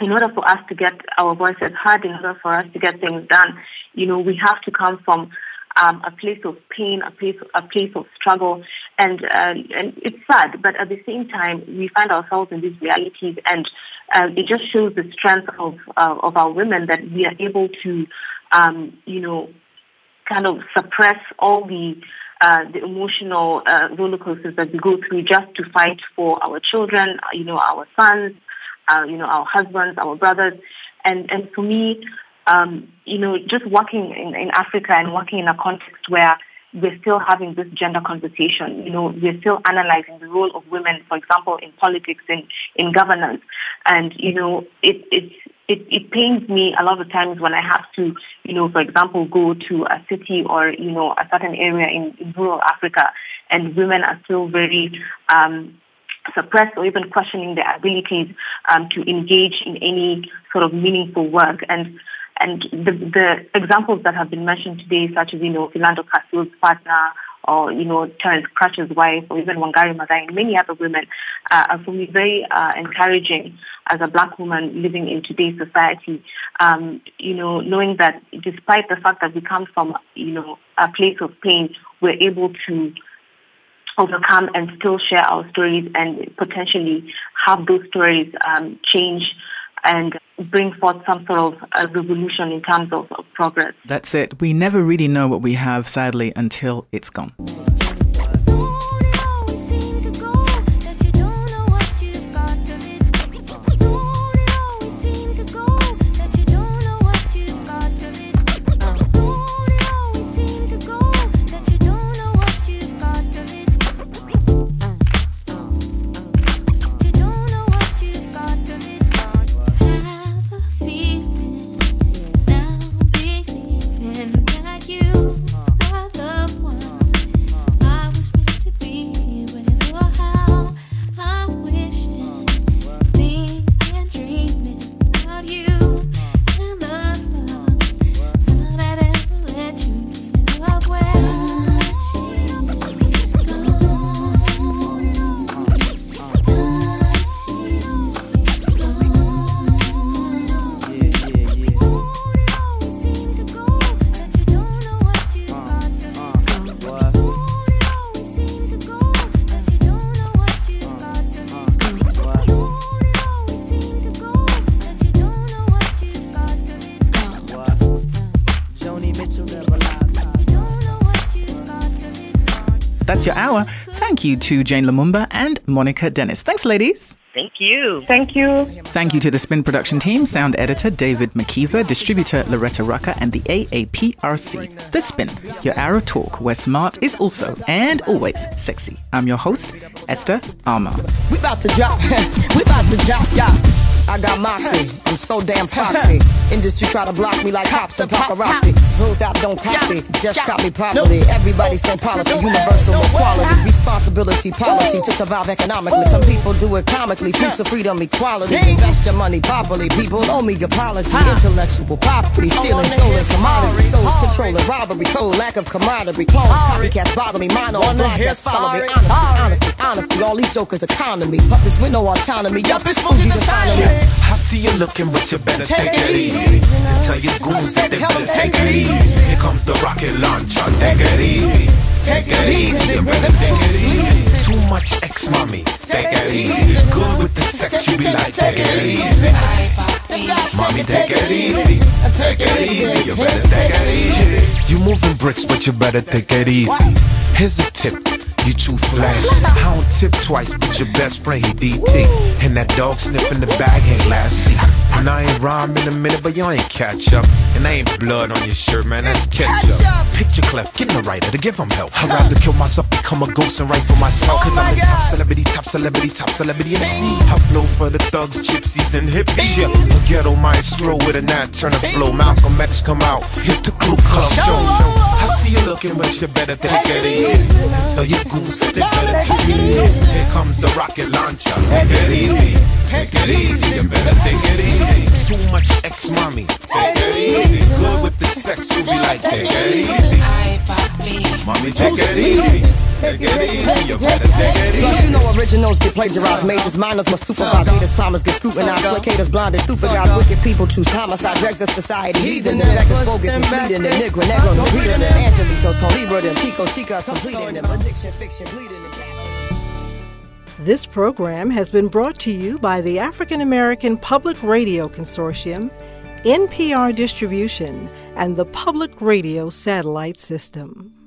in order for us to get our voices heard, in order for us to get things done, you know, we have to come from um, a place of pain, a place, a place of struggle, and uh, and it's sad. But at the same time, we find ourselves in these realities, and uh, it just shows the strength of uh, of our women that we are able to, um, you know, kind of suppress all the uh, the emotional uh, roller coasters that we go through just to fight for our children, you know, our sons, uh, you know, our husbands, our brothers. And, and for me, um, you know, just working in, in Africa and working in a context where we're still having this gender conversation. You know, we're still analyzing the role of women, for example, in politics and in governance. And, you know, it, it, it, it pains me a lot of times when I have to, you know, for example, go to a city or, you know, a certain area in, in rural Africa and women are still very, um, suppressed or even questioning their abilities um, to engage in any sort of meaningful work. And and the, the examples that have been mentioned today, such as, you know, Philando Castile's partner, or, you know, Terence Crutcher's wife, or even Wangari Maathai, and many other women, uh, are for me very uh, encouraging as a black woman living in today's society. Um, you know, knowing that despite the fact that we come from, you know, a place of pain, we're able to overcome and still share our stories and potentially have those stories um, change and bring forth some sort of a revolution in terms of, of progress. That's it. We never really know what we have, sadly, until it's gone. You to Jane Lumumba and Monica Dennis. Thanks, ladies. Thank you. Thank you. Thank you to the Spin production team, sound editor David McKeever, distributor Loretta Rucker, and the AAPRC. The Spin, your hour of talk where smart is also and always sexy. I'm your host, Esther Armah. We about to drop. we about to drop, yeah. I got moxie, I'm so damn foxy. Industry try to block me like cops and paparazzi. Full stop, don't copy, just copy properly. Everybody same policy, universal equality, responsibility, polity to survive economically. Some people do it comically, future freedom, equality. Invest your money properly, people owe me apology. Intellectual property, stealing stolen commodities, souls controlling robbery, cold lack of camaraderie, clones, copycats bother me, mine on block that's follow me. Honesty, honesty, honesty, all these jokers economy. Puppets with no autonomy, yup, it's Fuji's economy. I see you looking, but you better take, it easy. Tell your goons that they better take it easy. Here comes the rocket launcher, take it easy. Take it easy, you better take it easy. Too much ex mommy, take it easy. Good with the sex, you be like, take it easy. Mommy, take it easy. Take it easy, you better take it easy. You moving bricks, but you better take it easy. Here's a tip. You too flash. I don't tip twice, but your best friend he DT. And that dog sniffing the bag ain't last seat. And I ain't rhyme in a minute, but y'all ain't catch up. And I ain't blood on your shirt, man, that's ketchup. Picture cleft, get in the writer to give him help. I'd rather kill myself, become a ghost, and write for myself. Cause I'm the top celebrity, top celebrity, top celebrity MC. I flow for the thugs, gypsies, and hippies. Yeah, a ghetto maestro with a nat turn of flow. Malcolm X come out, hit the Ku Klux show. I see you looking, but you better take it easy. Tell your goose they better take it easy. Here comes the rocket launcher. Take it easy. Take it easy. You better take it easy. Too much ex mommy. Take it easy. Good with the sex, you be like, take it easy. Mommy, take it easy. Take it easy. You better take it Plus, you know originals get plagiarized, majors, minors must supervise, haters, climbers get scrutinized, applicators, blinded, stupid guys, wicked people choose homicide, dregs of society, heathen, and beggars, bogus, misleading, and nigger, negro, no reading, and angelitos, Calibra, and Chico, Chicas, completing, and addiction, fiction, bleeding, This program has been brought to you by the African American Public Radio Consortium, NPR Distribution, and the Public Radio Satellite System.